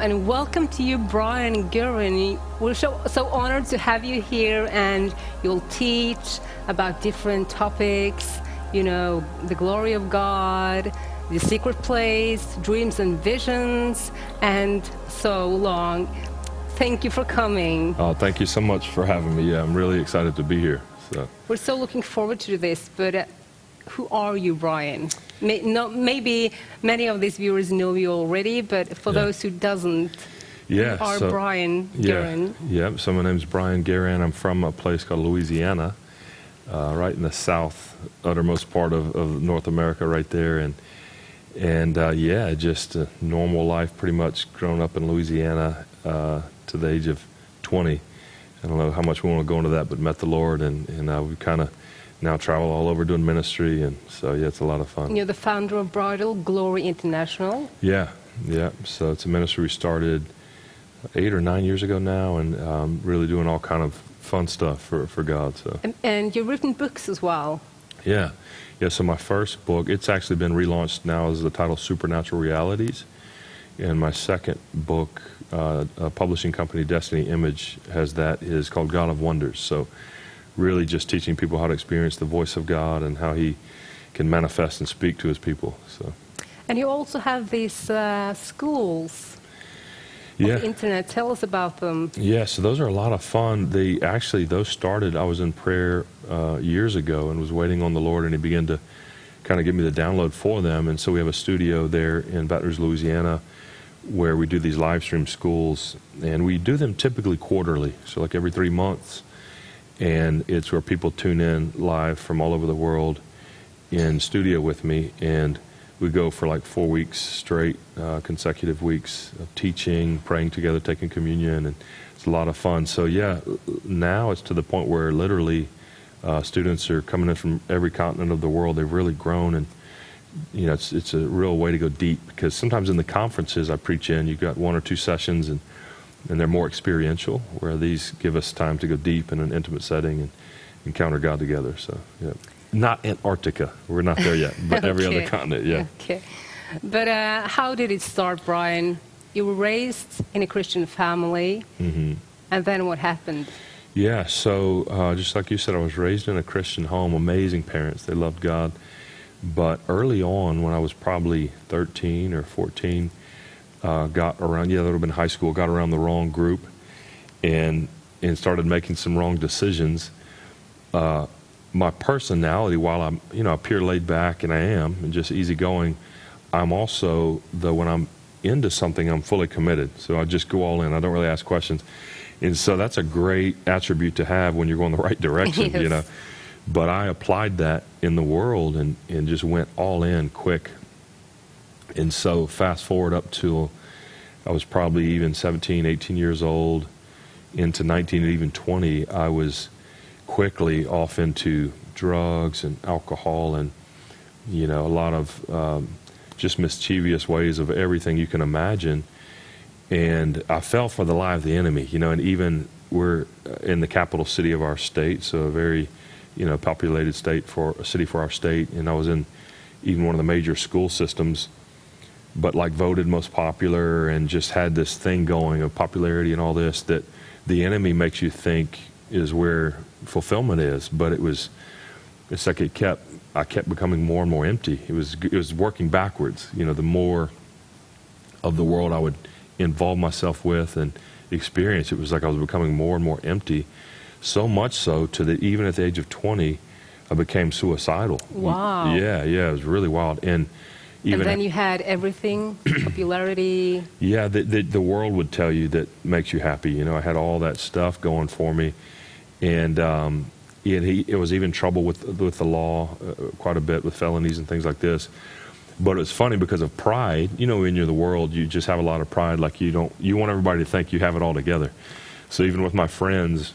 And welcome to you, Brian Guerin. We're so, so honored to have you here, and you'll teach about different topics. You know, the glory of God, the secret place, dreams and visions, and so long. Thank you for coming. Oh, thank you so much for having me. Yeah, I'm really excited to be here. So. We're so looking forward to this, but uh, who are you, Brian? May, not, maybe many of these viewers know you already, but for Yeah. those who doesn't, Yeah, who are so- Brian Yeah, Guerin? yeah. So my name's Brian Guerin. I'm from a place called Louisiana, uh, right in the south uttermost part of, of North America, right there. And and uh, yeah, just a normal life, pretty much grown up in Louisiana uh, to the age of 20. I don't know how much we want to go into that, but met the Lord, and and uh, we kind of now travel all over doing ministry, and so yeah, it's a lot of fun. You're the founder of Bridal Glory International. Yeah, yeah. So it's a ministry we started eight or nine years ago now, and um, really doing all kind of fun stuff for, for God. So And, and you've written books as well. yeah, yeah. So my first book, it's actually been relaunched now as the title Supernatural Realities, and my second book, uh, a publishing company, Destiny Image, has that is called God of Wonders. So really just teaching people how to experience the voice of God and how He can manifest and speak to His people. So And you also have these uh, schools yeah. on the internet. Tell us about them. Yeah, so those are a lot of fun. They actually those started. I was in prayer uh, years ago and was waiting on the Lord, and He began to kind of give me the download for them. And so we have a studio there in Baton Rouge, Louisiana, where we do these live stream schools, and we do them typically quarterly, so like every three months. And it's where people tune in live from all over the world in studio with me, and we go for like four weeks straight, uh, consecutive weeks of teaching, praying together, taking communion, and it's a lot of fun. So yeah, now it's to the point where literally uh, students are coming in from every continent of the world. They've really grown, and you know it's it's a real way to go deep because sometimes in the conferences I preach in, you've got one or two sessions and and they're more experiential, where these give us time to go deep in an intimate setting and encounter God together. So, yeah. Not Antarctica. We're not there yet, but every other continent, yeah. Okay. But uh, how did it start, Brian? You were raised in a Christian family, hmm and then what happened? Yeah, so uh, just like you said, I was raised in a Christian home, amazing parents. They loved God. But early on, when I was probably 13 or 14, uh, got around, yeah, that would have been high school, got around the wrong group and, and started making some wrong decisions. Uh, my personality, while I'm, you know, appear laid back and I am, and just easygoing, I'm also, though, when I'm into something, I'm fully committed. So I just go all in. I don't really ask questions. And so that's a great attribute to have when you're going the right direction, you know. But I applied that in the world and, and just went all in quick. And so fast forward up to I was probably even 17, 18 years old, into 19 and even 20, I was quickly off into drugs and alcohol and, you know, a lot of um, just mischievous ways of everything you can imagine. And I fell for the lie of the enemy, you know, and even we're in the capital city of our state, so a very, you know, populated state for a city for our state. And I was in even one of the major school systems but like voted most popular and just had this thing going of popularity and all this that the enemy makes you think is where fulfillment is. But it was it's like it kept i kept becoming more and more empty. It was it was working backwards you know the more of the world i would involve myself with and experience it was like i was becoming more and more empty. So much so to that even at the age of 20 i became suicidal. Wow. yeah yeah it was really wild. And even and then you had everything, popularity. yeah, the, the, the world would tell you that makes you happy. You know, I had all that stuff going for me, and um, it, he, it was even trouble with with the law uh, quite a bit with felonies and things like this. But it was funny because of pride. You know, when you're in the world, you just have a lot of pride. Like you don't, you want everybody to think you have it all together. So even with my friends,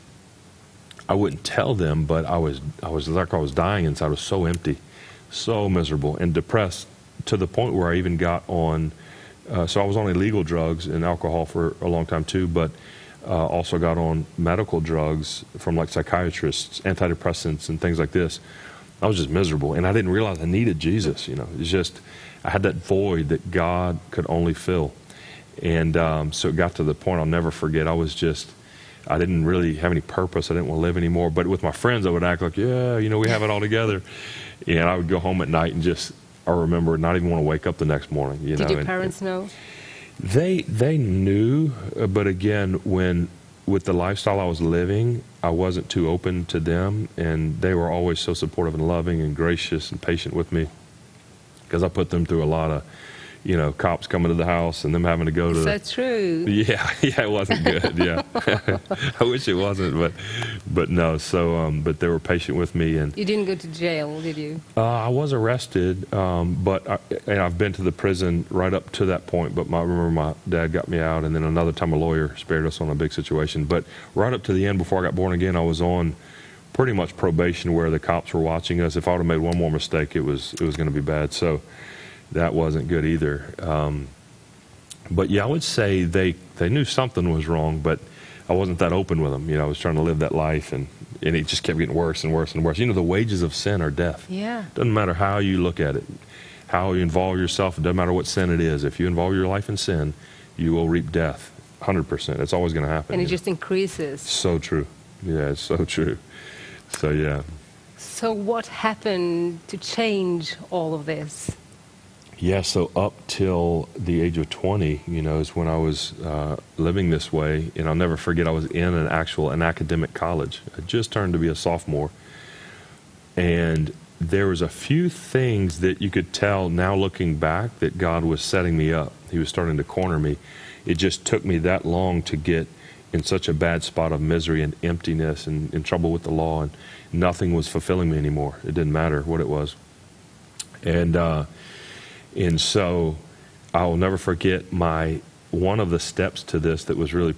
I wouldn't tell them, but I was I was like I was dying inside. I was so empty, so miserable and depressed to the point where I even got on. Uh, so I was on illegal drugs and alcohol for a long time too, but uh, also got on medical drugs from like psychiatrists, antidepressants, and things like this. I was just miserable, and I didn't realize I needed Jesus. You know, it's just I had that void that God could only fill, And um, so it got to the point I'll never forget. I was just, I didn't really have any purpose. I didn't want to live anymore. But with my friends, I would act like, yeah, you know, we have it all together. And I would go home at night and just, I remember not even want to wake up the next morning. You Did know, your and- parents know? they they knew, uh, but again, when with the lifestyle I was living, I wasn't too open to them, and they were always so supportive and loving and gracious and patient with me, because I put them through a lot of, you know, cops coming to the house and them having to go to. That true? yeah, yeah, it wasn't good. Yeah, I wish it wasn't, but but no. So, um, but they were patient with me, and You didn't go to jail, did you? uh, I was arrested, um, but I, and I've been to the prison right up to that point. But my, I remember my dad got me out, and then another time a lawyer spared us on a big situation. But right up to the end, before I got born again, I was on pretty much probation, where the cops were watching us. If I would have made one more mistake, it was it was going to be bad. So that wasn't good either. Um, but yeah, I would say they they knew something was wrong, but I wasn't that open with them. You know, I was trying to live that life, and and it just kept getting worse and worse and worse. You know, the wages of sin are death. Yeah. Doesn't matter how you look at it, how you involve yourself. It doesn't matter what sin it is. If you involve your life in sin, you will reap death. Hundred percent. It's always going to happen. And it you know. just increases. so true. Yeah, it's so true. So yeah, So what happened to change all of this? Yeah. So up till the age of twenty, you know, is when I was uh, living this way, and I'll never forget. I was in an actual an academic college. I just turned to be a sophomore, and there was a few things that you could tell now looking back that God was setting me up. He was starting to corner me. It just took me that long to get in such a bad spot of misery and emptiness and in trouble with the law and nothing was fulfilling me anymore. It didn't matter what it was. And uh, and so I will never forget my one of the steps to this that was really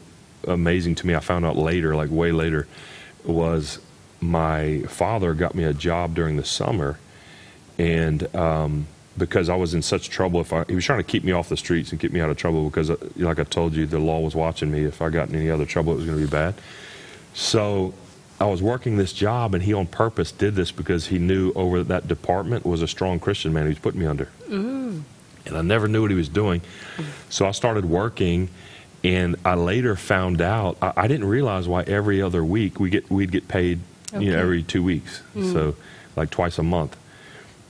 amazing to me. I found out later, like way later, was my father got me a job during the summer, and um, because I was in such trouble, if I, he was trying to keep me off the streets and keep me out of trouble, because uh, like I told you, the law was watching me. If I got in any other trouble, it was going to be bad. So I was working this job, and he on purpose did this because he knew over that department was a strong Christian man he was putting me under. Mm. And I never knew what he was doing. So I started working, and I later found out I, I didn't realize why every other week we get we'd get paid, you know, every two weeks, mm. so like twice a month.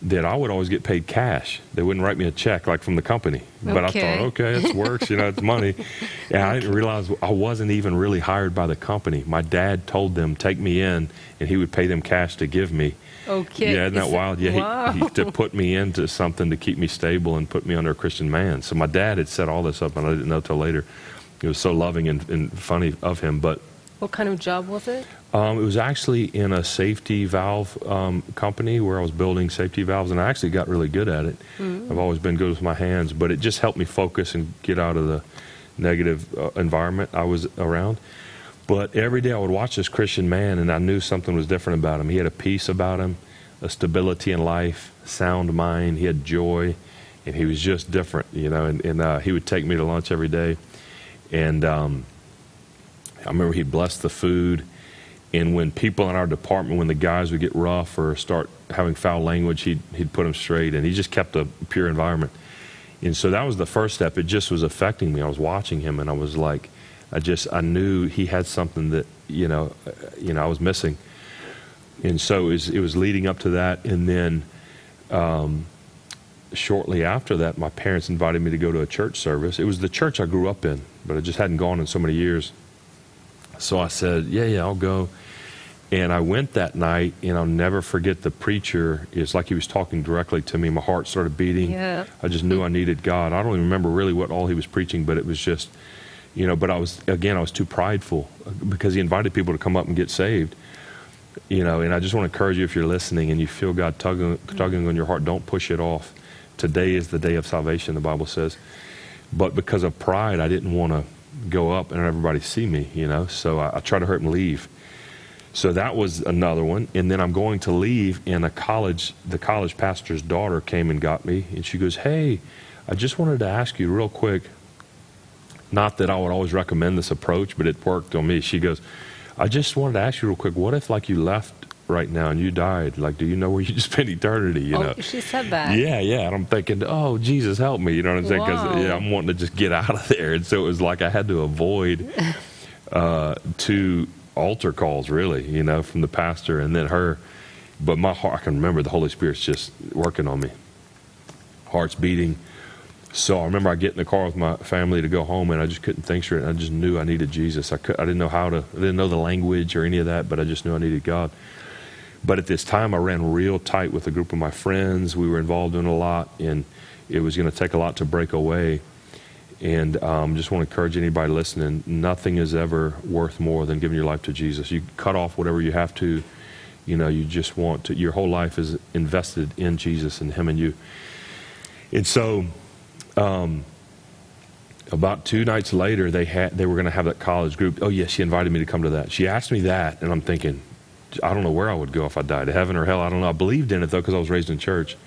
That I would always get paid cash. They wouldn't write me a check like from the company. But I thought, okay, it works, you know, it's money. And I didn't realize I wasn't even really hired by the company. My dad told them take me in, and he would pay them cash to give me. Okay. Yeah, isn't that Is it- wild? Yeah, wow. he, he, to put me into something to keep me stable and put me under a Christian man. So my dad had set all this up, and I didn't know till later. It was so loving and, and funny of him. But what kind of job was it? Um, it was actually in a safety valve um, company where I was building safety valves, and I actually got really good at it. I've always been good with my hands, but it just helped me focus and get out of the negative uh, environment I was around. But every day I would watch this Christian man, and I knew something was different about him. He had a peace about him, a stability in life, sound mind. He had joy, and he was just different, you know. And, and uh, he would take me to lunch every day, and um, I remember he'd bless the food. And when people in our department, when the guys would get rough or start having foul language, he'd, he'd put them straight. And he just kept a pure environment. And so that was the first step. It just was affecting me. I was watching him and I was like, I just, I knew he had something that, you know, uh, you know, I was missing. And so it was, it was leading up to that. And then um, shortly after that, my parents invited me to go to a church service. It was the church I grew up in, but I just hadn't gone in so many years. So I said, Yeah, yeah, I'll go. And I went that night, and I'll never forget the preacher. It's like he was talking directly to me. My heart started beating. Yeah. I just knew I needed God. I don't even remember really what all he was preaching, but it was just, you know, but I was, again, I was too prideful because he invited people to come up and get saved. You know, and I just want to encourage you if you're listening and you feel God tugging, tugging on your heart, don't push it off. Today is the day of salvation, the Bible says. But because of pride, I didn't want to go up and everybody see me, you know, so I, I tried to hurt and leave. So that was another one. And then I'm going to leave, and a college, the college pastor's daughter came and got me, and she goes, Hey, I just wanted to ask you real quick. Not that I would always recommend this approach, but it worked on me. She goes, I just wanted to ask you real quick, what if like you left right now and you died, like, do you know where you spend eternity? You oh, know? she said that. Yeah, yeah. And I'm thinking, oh, Jesus, help me. You know what I'm saying? Because yeah, I'm wanting to just get out of there. And so it was like I had to avoid uh, two altar calls, really, you know, from the pastor and then her. But my heart, I can remember the Holy Spirit's just working on me. Heart's beating. So I remember I get in the car with my family to go home, and I just couldn't think straight. I just knew I needed Jesus. I, could, I didn't know how to, I didn't know the language or any of that, but I just knew I needed God. But at this time, I ran real tight with a group of my friends. We were involved in a lot, and it was going to take a lot to break away. And um, just want to encourage anybody listening: nothing is ever worth more than giving your life to Jesus. You cut off whatever you have to. You know, you just want to. Your whole life is invested in Jesus and Him and you. And so, um, about two nights later, they had they were going to have that college group. Oh yes, she invited me to come to that. She asked me that, and I'm thinking, I don't know where I would go if I died, heaven or hell. I don't know. I believed in it though because I was raised in church.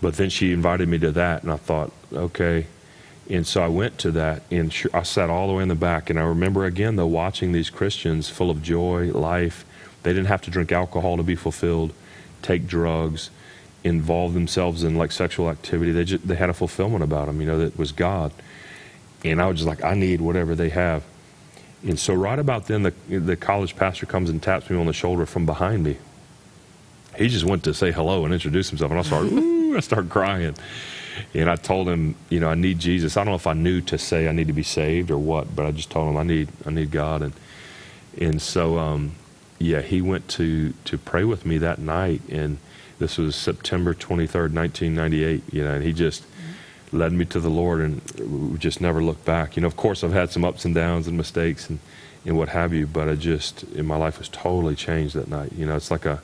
But then she invited me to that, and I thought, okay. And so I went to that, and I sat all the way in the back. And I remember again though watching these Christians full of joy, life. They didn't have to drink alcohol to be fulfilled, take drugs, involve themselves in like sexual activity. They just they had a fulfillment about them, you know, that was God. And I was just like, I need whatever they have. And so right about then, the the college pastor comes and taps me on the shoulder from behind me. He just went to say hello and introduce himself, and I started, ooh, I started crying. And I told him, you know, I need Jesus. I don't know if I knew to say I need to be saved or what, but I just told him I need I need God. And and so um, yeah, he went to to pray with me that night, and this was September twenty third, nineteen ninety eight. You know, and he just led me to the Lord, and we just never looked back. You know, of course, I've had some ups and downs and mistakes and and what have you, but I just in my life was totally changed that night. You know, it's like I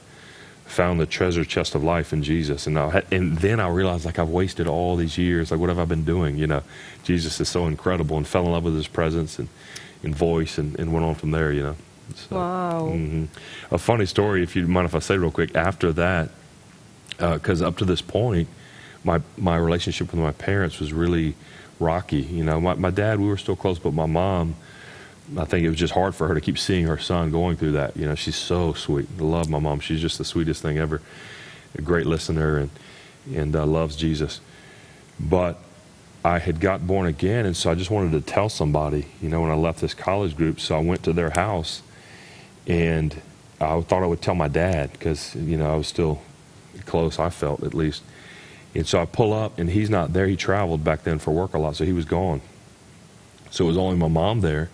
found the treasure chest of life in Jesus, and I and then I realized like I've wasted all these years. Like, what have I been doing? You know, Jesus is so incredible, and fell in love with His presence and, and voice, and, and went on from there. You know. So, Wow. mhm. A funny story, if you mind if I say real quick. After that, because up to this point, my my relationship with my parents was really rocky. You know, my my dad we were still close, but my mom. I think it was just hard for her to keep seeing her son going through that. You know, she's so sweet. I love my mom. She's just the sweetest thing ever. A great listener and and uh, loves Jesus. But I had got born again, and so I just wanted to tell somebody. You know, when I left this college group, so I went to their house, and I thought I would tell my dad because you know I was still close. I felt at least. And so I pull up, and he's not there. He traveled back then for work a lot, so he was gone. So it was only my mom there.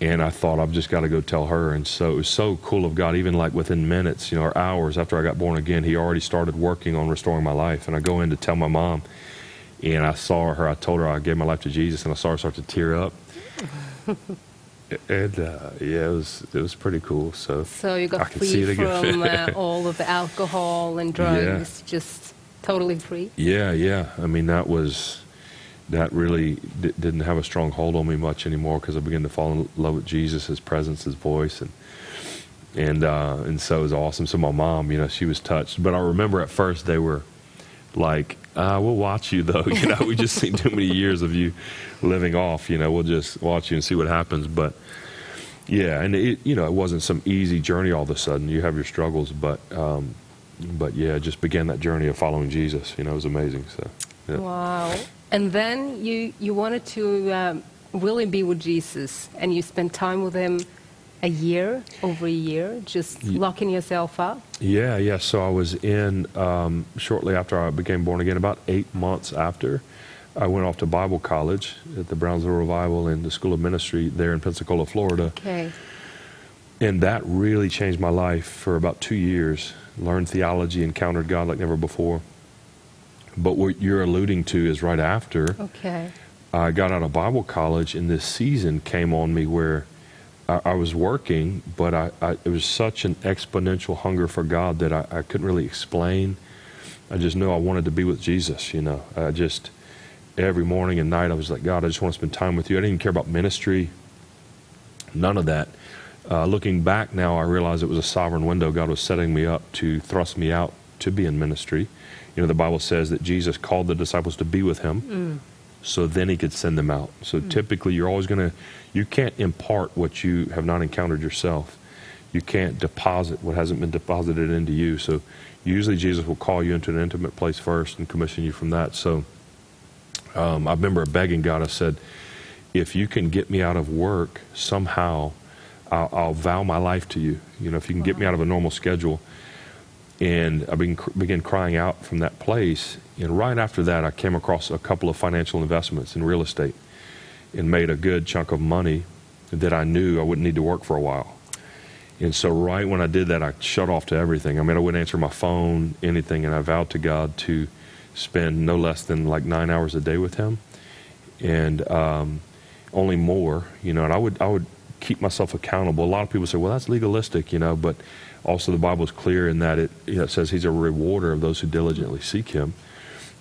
And I thought, I've just got to go tell her. And so it was so cool of God, even like within minutes, you know, or hours after I got born again, He already started working on restoring my life. And I go in to tell my mom, and I saw her, I told her I gave my life to Jesus, and I saw her start to tear up. and uh, yeah, it was it was pretty cool. So So you got free from uh, all of the alcohol and drugs, just totally free. Yeah, yeah. I mean, that was that really d- didn't have a strong hold on me much anymore because I began to fall in love with Jesus, His presence, His voice, and and uh, and so it was awesome. So my mom, you know, she was touched. But I remember at first they were like, uh, "We'll watch you though." You know, we just seen too many years of you living off. You know, we'll just watch you and see what happens. But yeah, and it, you know, it wasn't some easy journey. All of a sudden, you have your struggles, but um, but yeah, just began that journey of following Jesus. You know, it was amazing. So. Yeah. Wow. And then you, you wanted to um, really be with Jesus, and you spent time with him a year, over a year, just locking yourself up. Yeah, yeah. So I was in um, shortly after I became born again, about eight months after. I went off to Bible college at the Brownsville Revival and the School of Ministry there in Pensacola, Florida. Okay. And that really changed my life for about two years. Learned theology, encountered God like never before. But what you're alluding to is right after. Okay. I got out of Bible college, and this season came on me where I, I was working, but I, I, it was such an exponential hunger for God that I, I couldn't really explain. I just knew I wanted to be with Jesus. You know, I just every morning and night I was like, God, I just want to spend time with you. I didn't even care about ministry, none of that. Uh, looking back now, I realize it was a sovereign window. God was setting me up to thrust me out to be in ministry. You know, the Bible says that Jesus called the disciples to be with him so then he could send them out. So typically, you're always going to, you can't impart what you have not encountered yourself. you can't deposit what hasn't been deposited into you. So usually Jesus will call you into an intimate place first and commission you from that. So um, I remember begging God, I said, if you can get me out of work somehow, I'll, I'll vow my life to you. You know, if you can get me out of a normal schedule. And I began, began crying out from that place. And right after that, I came across a couple of financial investments in real estate and made a good chunk of money that I knew I wouldn't need to work for a while. And so, right when I did that, I shut off to everything. I mean, I wouldn't answer my phone, anything, and I vowed to God to spend no less than like nine hours a day with Him, and um, only more, you know. And I would, I would keep myself accountable. A lot of people say, "Well, that's legalistic," you know, but also the Bible is clear in that it, you know, it says He's a rewarder of those who diligently seek Him.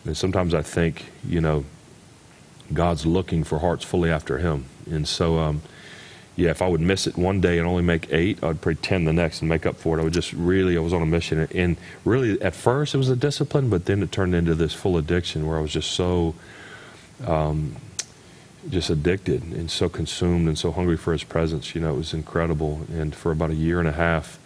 And sometimes I think, you know, God's looking for hearts fully after Him, and so. Um, yeah, if I would miss it one day and only make eight, I'd pretend the next and make up for it. I would just really, I was on a mission. And really, at first, it was a discipline, but then it turned into this full addiction where I was just so, um, just addicted and so consumed and so hungry for his presence. You know, it was incredible. And for about a year and a half,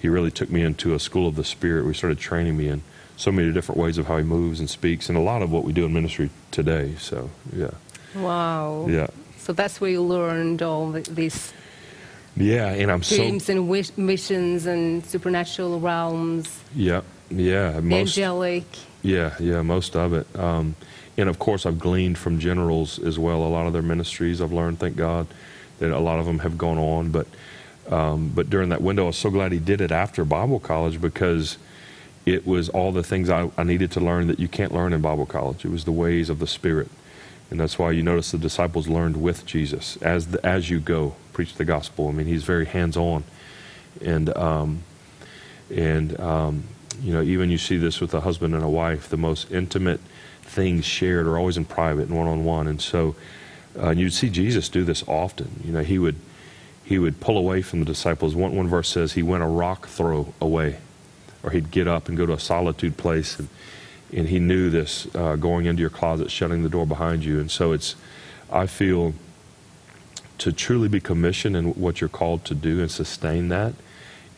he really took me into a school of the Spirit. We started training me in so many different ways of how he moves and speaks, and a lot of what we do in ministry today. So, yeah. Wow. Yeah. So that's where you learned all the, these Yeah, and I'm dreams so. and wish, missions and supernatural realms, Yeah, yeah. Most, angelic. Yeah, yeah, most of it. Um, and of course, I've gleaned from generals as well. A lot of their ministries, I've learned, thank God, that a lot of them have gone on. But um, but during that window, I was so glad he did it after Bible college because it was all the things I, I needed to learn that you can't learn in Bible college. It was the ways of the Spirit, and that's why you notice the disciples learned with Jesus as the, as you go preach the gospel. I mean, he's very hands on, and um, and um, you know even you see this with a husband and a wife. The most intimate things shared are always in private and one on one. And so uh, you'd see Jesus do this often. You know, he would he would pull away from the disciples. One one verse says he went a rock throw away, or he'd get up and go to a solitude place and. And he knew this uh, going into your closet, shutting the door behind you. And so it's, I feel, to truly be commissioned in what you're called to do and sustain that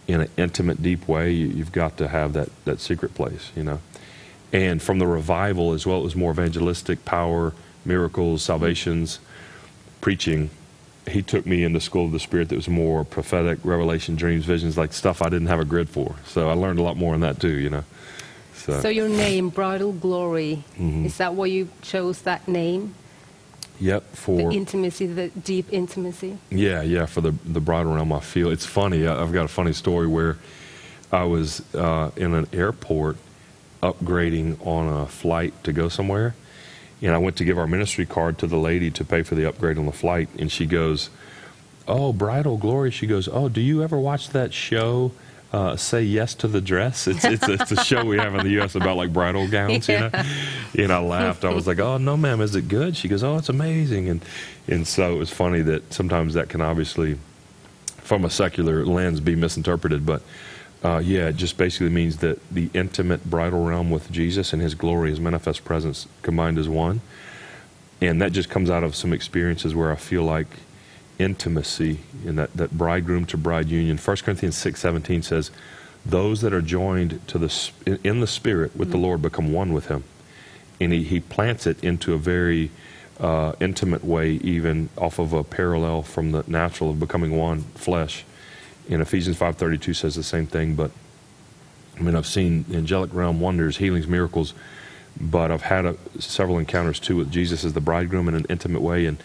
in an intimate, deep way, you, you've got to have that, that secret place, you know. And from the revival as well, it was more evangelistic power, miracles, salvations, preaching. He took me into school of the spirit that was more prophetic, revelation, dreams, visions, like stuff I didn't have a grid for. So I learned a lot more in that too, you know. So, So your name, Bridal Glory, Mhm. is that why you chose that name? yep, for The intimacy, the deep intimacy. Yeah, yeah, for the the bridal realm, I feel it's funny. I- I've got a funny story where I was uh, in an airport upgrading on a flight to go somewhere, and I went to give our ministry card to the lady to pay for the upgrade on the flight, and she goes, "Oh, bridal glory." She goes, "Oh, do you ever watch that show?" Uh, say yes to the dress. It's it's a, it's a show we have in the U.S. about like bridal gowns, you know. And I laughed. I was like, "Oh no, ma'am, is it good?" She goes, "Oh, it's amazing." And and so it was funny that sometimes that can obviously, from a secular lens, be misinterpreted. But uh, yeah, it just basically means that the intimate bridal realm with Jesus and His glory, His manifest presence, combined as one. And that just comes out of some experiences where I feel like intimacy in that, that bridegroom to bride union. 1 Corinthians six seventeen says, "Those that are joined to the in- the Spirit with the Lord become one with Him." And he, he plants it into a very uh, intimate way, even off of a parallel from the natural of becoming one flesh. In Ephesians five thirty two says the same thing, but I mean I've seen angelic realm wonders, healings, miracles, but I've had a, several encounters too with Jesus as the bridegroom in an intimate way, and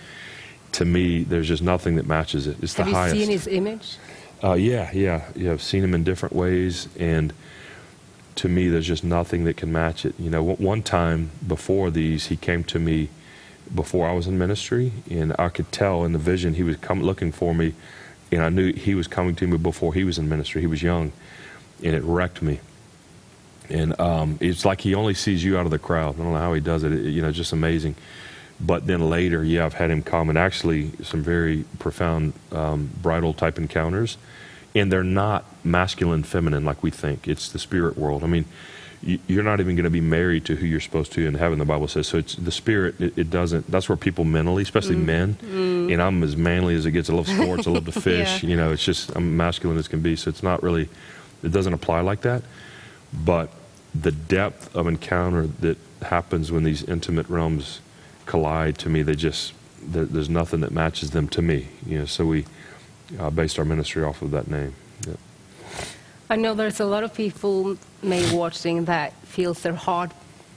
to me, there's just nothing that matches it. It's the Have the you highest. seen his image? Uh, yeah, yeah, yeah. I've seen him in different ways, and to me, there's just nothing that can match it. You know, one- one time before these, he came to me before I was in ministry, and I could tell in the vision he was come looking for me, and I knew he was coming to me before he was in ministry. He was young, and it wrecked me. And um, it's like he only sees you out of the crowd. I don't know how he does it. it you know, just amazing. But then later, yeah, I've had him come and actually some very profound um, bridal type encounters, and they're not masculine, feminine like we think. It's the spirit world. I mean, you're not even going to be married to who you're supposed to in heaven. The Bible says so. It's the spirit. It, it doesn't. That's where people mentally, especially men, and I'm as manly as it gets. I love sports. I love to fish. Yeah. You know, it's just I'm masculine as can be. So it's not really. It doesn't apply like that. But the depth of encounter that happens when these intimate realms collide, to me, they just there, there's nothing that matches them to me. You know, so we uh, based our ministry off of that name. Yeah. I know there's a lot of people maybe watching that feels their heart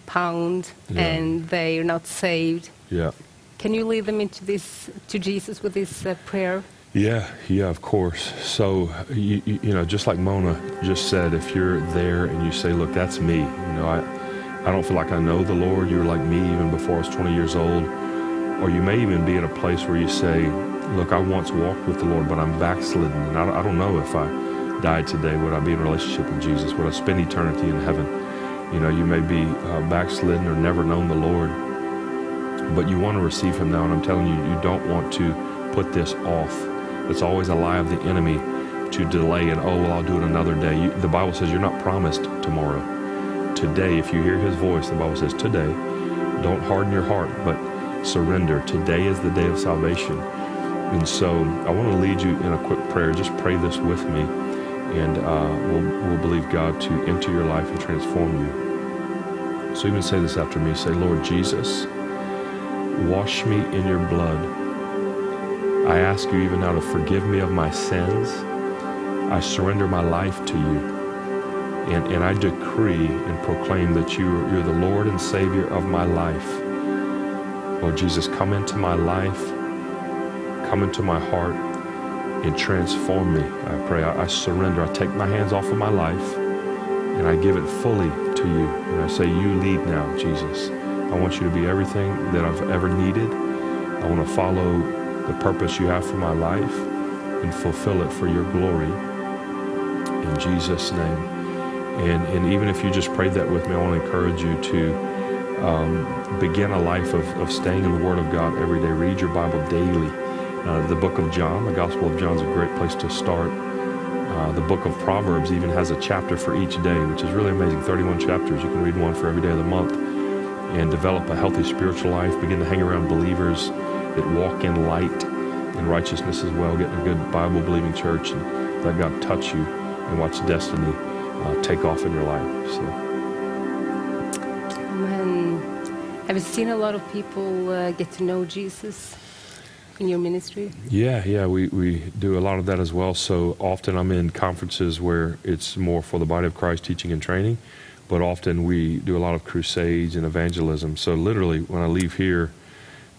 pound Yeah. and they're not saved. yeah. Can you lead them into this to Jesus with this uh, prayer? Yeah, yeah, of course. So, you, you you know, just like Mona just said, if you're there and you say, look, that's me, you know, I, I don't feel like I know the Lord. You were like me even before I was 20 years old. Or you may even be in a place where you say, look, I once walked with the Lord, but I'm backslidden. And I, I don't know if I died today, would I be in a relationship with Jesus? Would I spend eternity in heaven? You know, you may be uh, backslidden or never known the Lord but you want to receive him now and i'm telling you you don't want to put this off. It's always a lie of the enemy to delay and oh well i'll do it another day. You, the bible says you're not promised tomorrow. Today if you hear his voice the bible says today don't harden your heart but surrender. Today is the day of salvation. And so i want to lead you in a quick prayer. Just pray this with me and uh, we'll, we'll believe god to enter your life and transform you so even say this after me say lord jesus Wash me in your blood. I ask you even now to forgive me of my sins. I surrender my life to you. And, and I decree and proclaim that you, you're the Lord and Savior of my life. Lord Jesus, come into my life, come into my heart, and transform me. I pray. I, I surrender. I take my hands off of my life and I give it fully to you. And I say, You lead now, Jesus. I want you to be everything that I've ever needed. I want to follow the purpose you have for my life and fulfill it for your glory. In Jesus' name. And, and even if you just prayed that with me, I want to encourage you to um, begin a life of, of staying in the Word of God every day. Read your Bible daily. Uh, the book of John, the Gospel of John is a great place to start. Uh, the book of Proverbs even has a chapter for each day, which is really amazing. 31 chapters. You can read one for every day of the month and develop a healthy spiritual life. Begin to hang around believers that walk in light and righteousness as well. Get in a good Bible believing church and let God touch you and watch destiny uh, take off in your life. So, you seen a lot of people uh, get to know Jesus in your ministry? yeah, yeah, we, we do a lot of that as well. So often I'm in conferences where it's more for the body of Christ teaching and training, but often we do a lot of crusades and evangelism. So literally, when I leave here,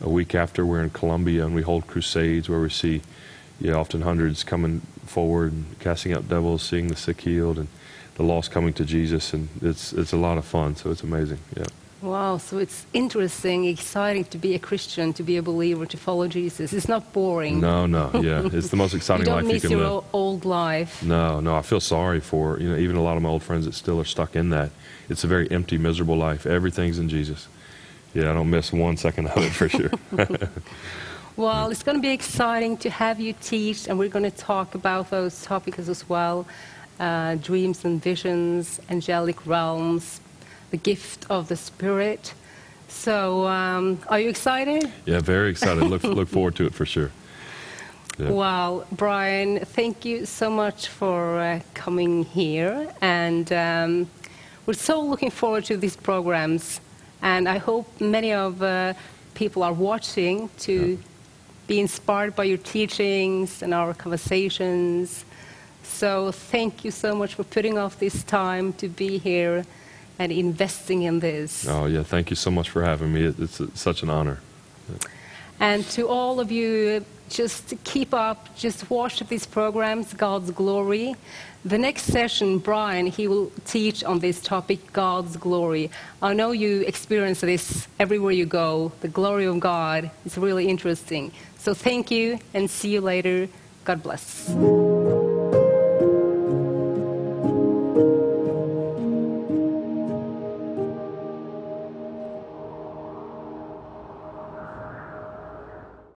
a week after we're in Colombia and we hold crusades where we see, yeah, often hundreds coming forward and casting out devils, seeing the sick healed, and the lost coming to Jesus, and it's it's a lot of fun. So it's amazing. Yeah. Wow, so it's interesting, exciting to be a Christian, to be a believer, to follow Jesus. It's not boring. No, no, yeah, it's the most exciting don't life you miss can your live. o- old life. No, no, I feel sorry for you know even a lot of my old friends that still are stuck in that. It's a very empty, miserable life. Everything's in Jesus. Yeah, I don't miss one second of it for sure. Well, it's going to be exciting to have you teach, and we're going to talk about those topics as well uh, dreams and visions, angelic realms, the gift of the Spirit. So, um, are you excited? yeah, very excited. Look look forward to it for sure. Yeah. Well, Brian, thank you so much for uh, coming here. And um, we're so looking forward to these programs. And I hope many of uh, people are watching to Yeah. be inspired by your teachings and our conversations. So thank you so much for putting off this time to be here and investing in this. Oh yeah, thank you so much for having me. It's, it's such an honor. And to all of you, just keep up, just watch these programs, God's Glory. The next session, Brian, he will teach on this topic, God's Glory. I know you experience this everywhere you go. The glory of God is really interesting. So thank you and see you later. God bless.